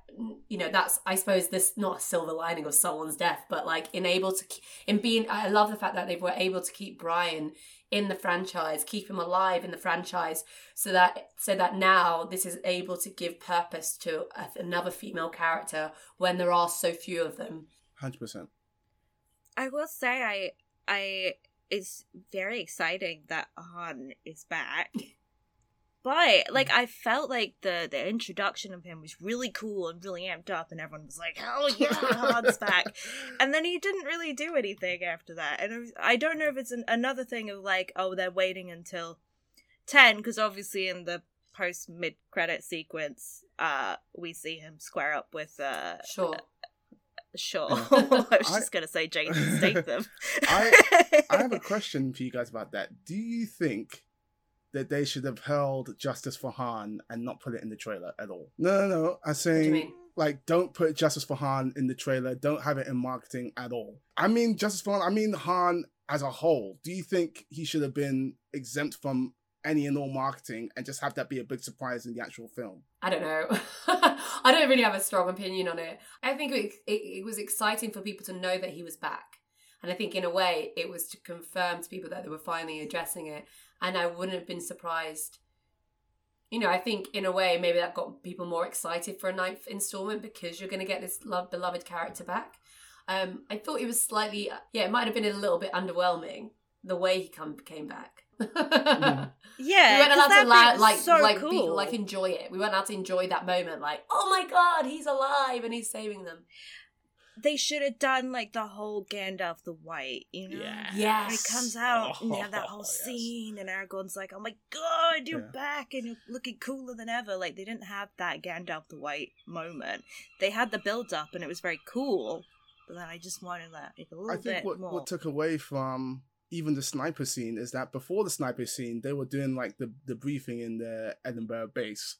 you know, that's I suppose this not a silver lining of someone's death, but like in able to in being. I love the fact that they were able to keep Brian in the franchise, keep him alive in the franchise, so that so that now this is able to give purpose to a, another female character when there are so few of them. Hundred percent. I will say, I I it's very exciting that Han is back. But like I felt like the the introduction of him was really cool and really amped up, and everyone was like, "Hell yeah, Han's back!" And then he didn't really do anything after that. And was, I don't know if it's an, another thing of like, oh, they're waiting until ten because obviously in the post mid credit sequence, uh, we see him square up with uh, sure. Sure. I was just gonna say Jason Statham. I I have a question for you guys about that. Do you think that they should have held Justice for Han and not put it in the trailer at all. No, no, no. I'm saying mean? like don't put Justice for Han in the trailer. Don't have it in marketing at all. I mean Justice for Han. I mean Han as a whole. Do you think he should have been exempt from any and all marketing and just have that be a big surprise in the actual film? I don't know. I don't really have a strong opinion on it. I think it, it, it was exciting for people to know that he was back. And I think in a way it was to confirm to people that they were finally addressing it and I wouldn't have been surprised. You know, I think in a way maybe that got people more excited for a ninth installment because you're going to get this love, beloved character back. Um, I thought it was slightly, yeah, it might have been a little bit underwhelming the way he come came back. Yeah, we weren't allowed to la- like so like cool. be, like enjoy it. We weren't allowed to enjoy that moment. Like, oh my god, he's alive and he's saving them. They should have done like the whole Gandalf the White, you know? Yeah. Yes. He comes out oh, and they have that Oh, whole yes. scene, and Aragorn's like, "Oh my god, you're Yeah. back and you're looking cooler than ever." Like they didn't have that Gandalf the White moment. They had the build up, and it was very cool. But then I just wanted that like, a little I bit think what, more. what took away from even the sniper scene is that before the sniper scene, they were doing like the, the briefing in the Edinburgh base,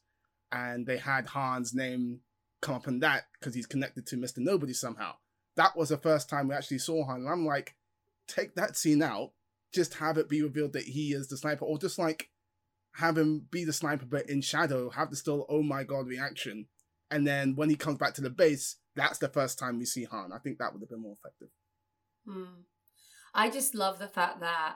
and they had Han's name come up in that because he's connected to Mr. Nobody somehow. That was the first time we actually saw Han, and I'm like, take that scene out, just have it be revealed that he is the sniper, or just like have him be the sniper but in shadow, have the still oh my god reaction, and then when he comes back to the base, that's the first time we see Han. I think that would have been more effective. Hmm. I just love the fact that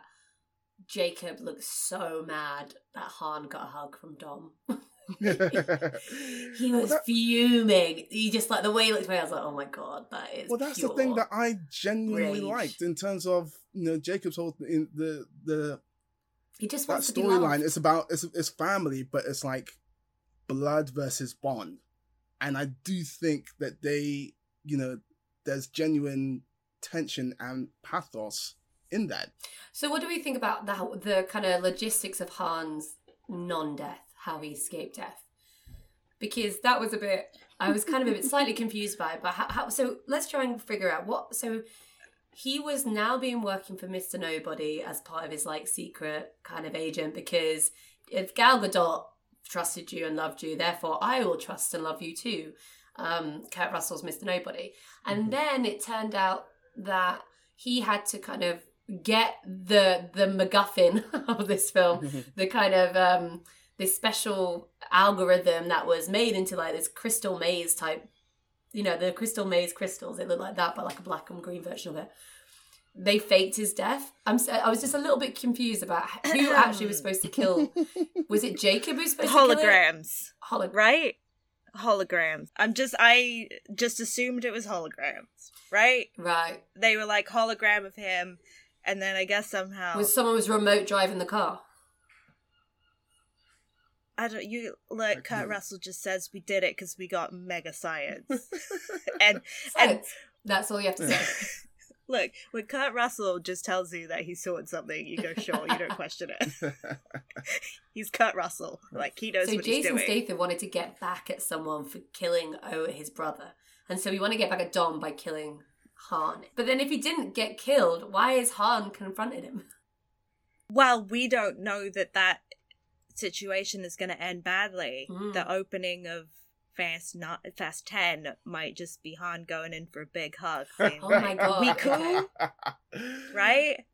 Jacob looks so mad that Han got a hug from Dom. he was that- fuming. He just like the way he looked at me. I was like, "Oh my god, that is." well, that's the thing that I genuinely rage. liked in terms of you know Jacob's whole in the the he just that storyline. It's about it's it's family, but it's like blood versus bond, and I do think that they you know there's genuine tension and pathos in that. So, what do we think about the the kind of logistics of Han's non-death, how he escaped death? Because that was a bit, I was kind of a bit slightly confused by it. But how, how? So let's try and figure out what. So he was now being working for Mister Nobody as part of his like secret kind of agent because if Gal Gadot trusted you and loved you, therefore I will trust and love you too. Um, Kurt Russell's Mr. Nobody, and then it turned out that he had to kind of get the the MacGuffin of this film, the kind of um, this special algorithm that was made into like this crystal maze type, you know, the crystal maze crystals. It looked like that, but like a black and green version of it. They faked his death. I'm. I was just a little bit confused about who actually was supposed to kill. Was it Jacob who was supposed to kill holograms, right? Holograms. I'm just I just assumed it was holograms, right? Right. They were like hologram of him, and then I guess somehow Was someone was remote driving the car? I don't. You look. Kurt Okay. Russell just says we did it because we got mega science, and and That's all you have to say. Look, when Kurt Russell just tells you that he sorted something, you go, sure, you don't question it. he's Kurt Russell. Like, he knows so what he's Jason doing. Statham wanted to get back at someone for killing oh, his brother, and so he wanted to get back at Dom by killing Han. But then if he didn't get killed, why is Han confronted him? Well, we don't know that that situation is going to end badly. Mm. The opening of Fast not Fast Ten might just be Han going in for a big hug. saying, Oh my god! We cool, right?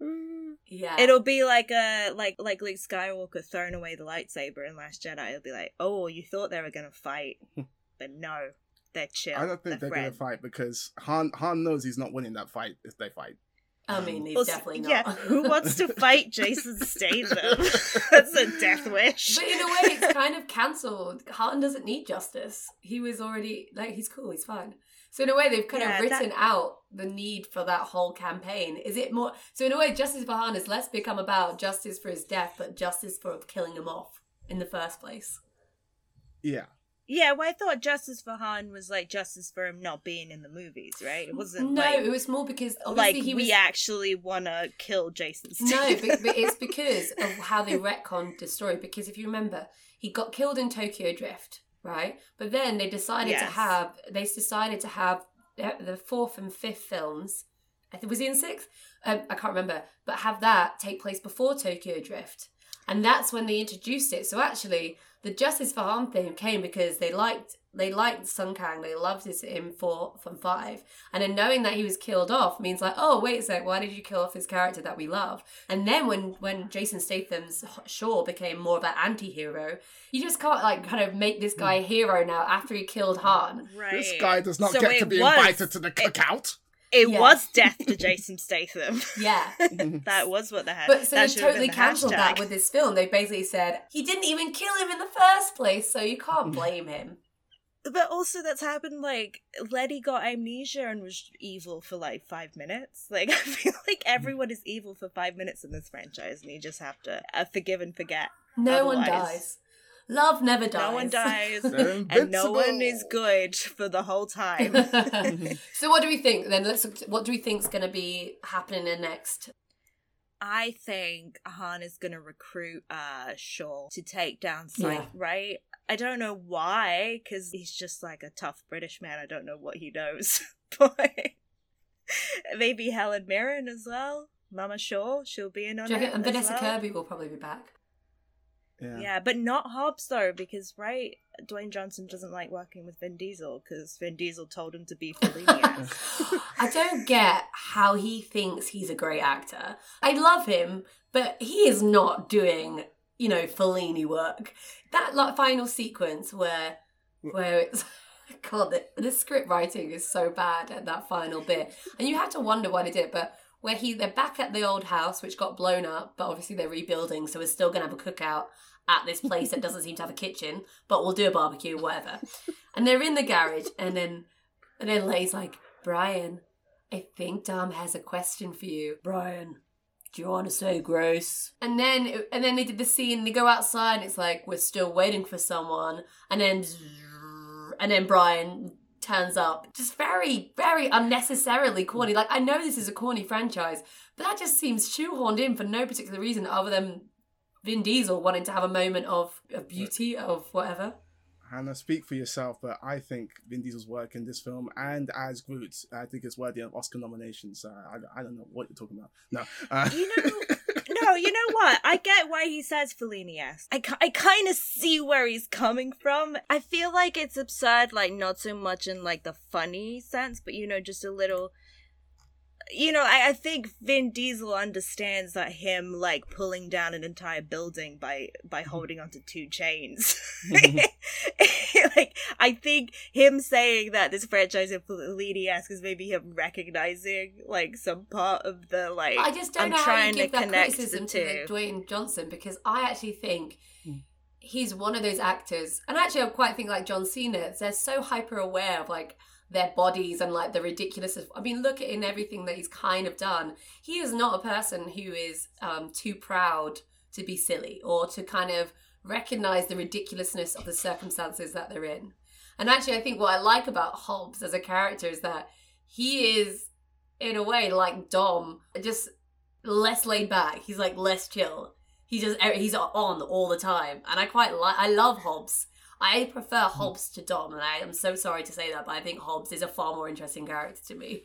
Yeah. It'll be like a like like Luke Skywalker throwing away the lightsaber in Last Jedi. It'll be like, oh, you thought they were gonna fight, but no, they're chill. I don't think they're, they're gonna fight because Han Han knows he's not winning that fight if they fight. I mean, he's Also, definitely not. Yeah, who wants to fight Jason Statham? That's a death wish. But in a way, it's kind of cancelled. Han doesn't need justice. He was already like he's cool. He's fine. So in a way, they've kind Yeah, of that- written out the need for that whole campaign. Is it more? So in a way, justice for Han has less become about justice for his death, but justice for killing him off in the first place. Yeah. Yeah, well, I thought justice for Han was like justice for him not being in the movies, right? It wasn't No, like, it was more because like obviously he was we actually want to kill Jason. No, but, but it's because of how they retconned the story. Because if you remember, he got killed in Tokyo Drift, right? But then they decided to have they decided to have the the fourth and fifth films. I think was he in sixth? Um, I can't remember, but have that take place before Tokyo Drift, and that's when they introduced it. So actually, the Justice for Han thing came because they liked they liked Sung Kang, they loved his in four from five, and then knowing that he was killed off means like, oh wait a sec, why did you kill off his character that we love? And then when when Jason Statham's Shaw became more of an anti-hero, you just can't like kind of make this guy hmm. a hero now after he killed Han. right. This guy does not So get to be was- invited to the cookout. It Yeah. was death to Jason Statham. Yeah. that was what they had. But so that they totally the cancelled that with this film. They basically said he didn't even kill him in the first place, so you can't blame him. But also, that's happened. Like Letty got amnesia and was evil for like five minutes. Like I feel like everyone is evil for five minutes in this franchise, and you just have to uh, forgive and forget. No one dies. Love never dies. No one dies, and no one is good for the whole time. so what do we think then? Let's. What do we think's going to be happening in next? I think Han is gonna recruit uh Shaw to take down Scythe, Yeah. right? I don't know why, because he's just like a tough British man. I don't know what he knows, but maybe Helen Mirren as well. Mama Shaw, she'll be in on it. and as Vanessa well. Kirby will probably be back. Yeah. Yeah, but not Hobbs though, because right, Dwayne Johnson doesn't like working with Vin Diesel because Vin Diesel told him to be Fellini. I don't get how he thinks he's a great actor. I love him, but he is not doing, you know, Fellini work. That like final sequence where where it's God, the, the script writing is so bad at that final bit, and you have to wonder why they did it. But where he they're back at the old house, which got blown up, but obviously they're rebuilding, so we're still gonna have a cookout at this place that doesn't seem to have a kitchen, but we'll do a barbecue, whatever. And they're in the garage, and then and then Lay's like, Brian, I think Dom has a question for you. Brian, do you want to say grace? And then and then they did the scene. They go outside, and it's like we're still waiting for someone. And then and then Brian turns up, just very very unnecessarily corny. Like I know this is a corny franchise, but that just seems shoehorned in for no particular reason other than Vin Diesel wanting to have a moment of, of beauty of whatever. Hannah, speak for yourself, but I think Vin Diesel's work in this film and as Groot, I think it's worthy of Oscar nominations. Uh, I, I don't know what you're talking about. No. Uh, You know, no, you know what? I get why he says Fellini esque. I, I kind of see where he's coming from. I feel like it's absurd, like not so much in like the funny sense, but you know, just a little. You know, I, I think Vin Diesel understands that him like pulling down an entire building by by holding onto two chains. like I think him saying that this franchise is Fellini esque is maybe him recognizing like some part of the like. I just don't I'm know how you give to that connect criticism to. Dwayne Johnson because I actually think Hmm. he's one of those actors, and actually I quite think like John Cena. They're so hyper aware of like their bodies and like the ridiculous I mean, look at in everything that he's kind of done. He is not a person who is um, too proud to be silly or to kind of recognize the ridiculousness of the circumstances that they're in. And actually, I think what I like about Hobbs as a character is that he is in a way like Dom, just less laid back. He's like less chill. He just he's on all the time, and I quite like. I love Hobbs. I prefer Hmm. Hobbs to Dom, and I am so sorry to say that, but I think Hobbs is a far more interesting character to me.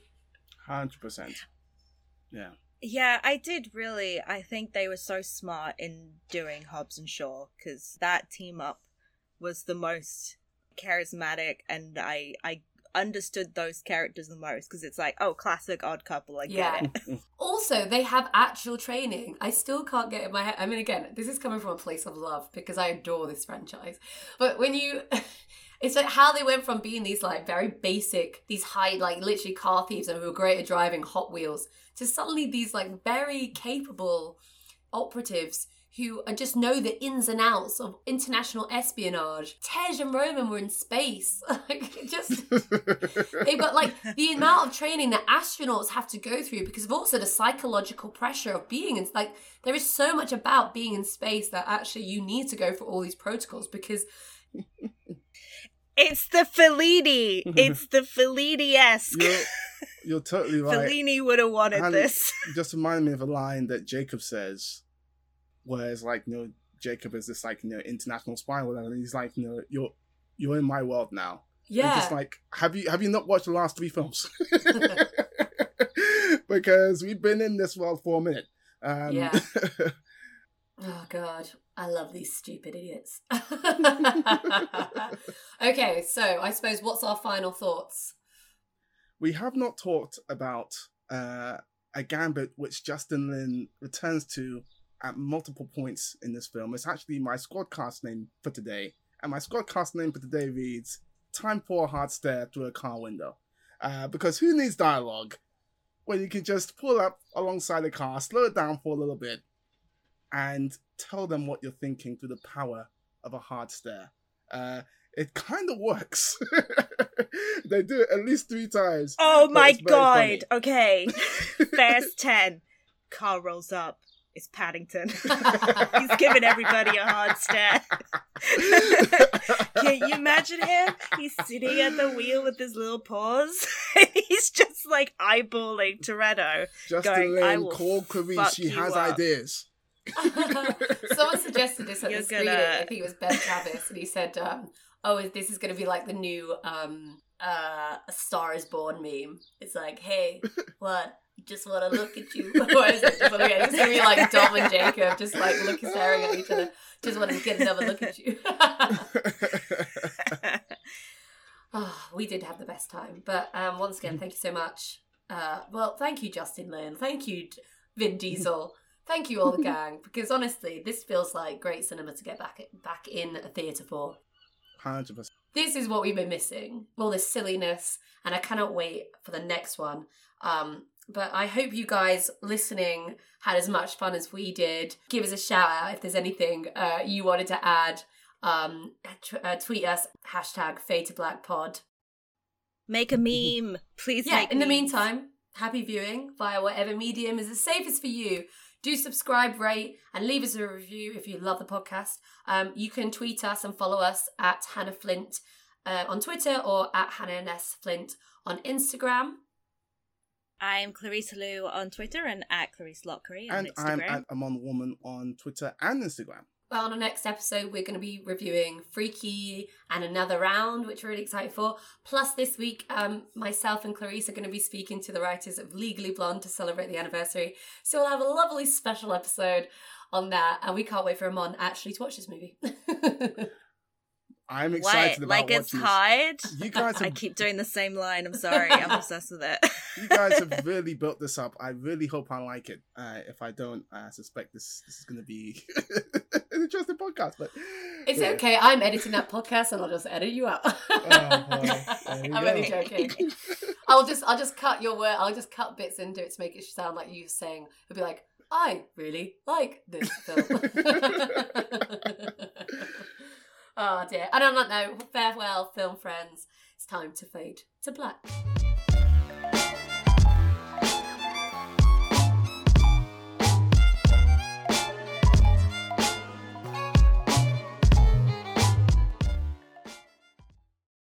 Hundred percent. Yeah. Yeah, I did really. I think they were so smart in doing Hobbs and Shaw because that team up was the most charismatic, and I I understood those characters the most because it's like, oh, classic odd couple. I get Yeah. it. Also, they have actual training. I still can't get in my head. I mean, again, this is coming from a place of love because I adore this franchise. But when you. It's like how they went from being these like very basic, these high, like literally car thieves and who were great at driving Hot Wheels to suddenly these like very capable operatives who just know the ins and outs of international espionage. Tej and Roman were in space. like it just they've got like the amount of training that astronauts have to go through because of also the psychological pressure of being in like there is so much about being in space that actually you need to go for all these protocols because It's the Fellini. It's the Fellini esque. You're, you're totally right. Fellini would have wanted And this. just reminded me of a line that Jacob says, where it's like, you know, Jacob is this like, you know, international spy or whatever, and he's like, you know, you're you're in my world now. And yeah just like, have you have you not watched the last three films? because we've been in this world for a minute. Um, Yeah. Oh god, I love these stupid idiots. okay, so I suppose what's our final thoughts? we have not talked about uh, a gambit which Justin Lin returns to at multiple points in this film. It's actually my SquadCast name for today, and my SquadCast name for today reads "Time for a hard stare through a car window," uh, because who needs dialogue when you can just pull up alongside the car, slow it down for a little bit, and tell them what you're thinking through the power of a hard stare. Uh, it kind of works. they do it at least three times. Oh my very funny. god. Okay. Fast 10. Car rolls up. It's Paddington. He's giving everybody a hard stare. Can you imagine him? He's sitting at the wheel with his little paws. He's just like eyeballing Toretto. Justin going, "I Lin, will call Clarisse. She has up." ideas. Someone suggested this at You're the screening. gonna- I think it was Ben Travis, and he said, um, "Oh, this is going to be like the new um, uh, Star Is Born meme. It's like, hey, what? Just want to look at you. what is it? Just wanna, yeah, it's going to be like Dom and Jacob, just like looking, staring at each other. Just want to get another look at you. oh, we did have the best time. But um, once again, thank you so much. Uh, well, thank you, Justin Lin. Thank you, Vin Diesel. Thank you, all the gang. Because honestly, this feels like great cinema to get back back in a theatre for. Hundred percent. This is what we've been missing. All this silliness, and I cannot wait for the next one. Um, but I hope you guys listening had as much fun as we did. Give us a shout out if there's anything uh, you wanted to add. Um, t- uh, tweet us hashtag Fade to Black Pod. Make a meme. Please Yeah. make In the meantime, happy viewing via whatever medium is the safest for you. Do subscribe, rate, and leave us a review if you love the podcast. Um, you can tweet us and follow us at Hannah Flint uh, on Twitter or at Hannah and S Flint on Instagram. I'm Clarissa Lou on Twitter and at Clarisse Loughrey on And I'm Instagram. at Amon Warmann on Twitter and Instagram. Well, on our next episode, we're going to be reviewing Freaky and Another Round, which we're really excited for. Plus, this week, um, myself and Clarice are going to be speaking to the writers of Legally Blonde to celebrate the anniversary. So we'll have a lovely special episode on that, and we can't wait for Amon actually to watch this movie. I'm excited what? about Like it's watching this. hide? You guys have, I keep doing the same line. I'm sorry. I'm obsessed with it. you guys have really built this up. I really hope I like it. Uh, if I don't, I suspect this this is going to be an interesting podcast. But it's yeah. okay. I'm editing that podcast, and I'll just edit you out. Oh, boy. There you I'm go. only joking. I'll just I'll just cut your word. I'll just cut bits into it to make it sound like you saying. It'll be like, I really like this film. Oh dear. And on that note, farewell, film friends. It's time to fade to black.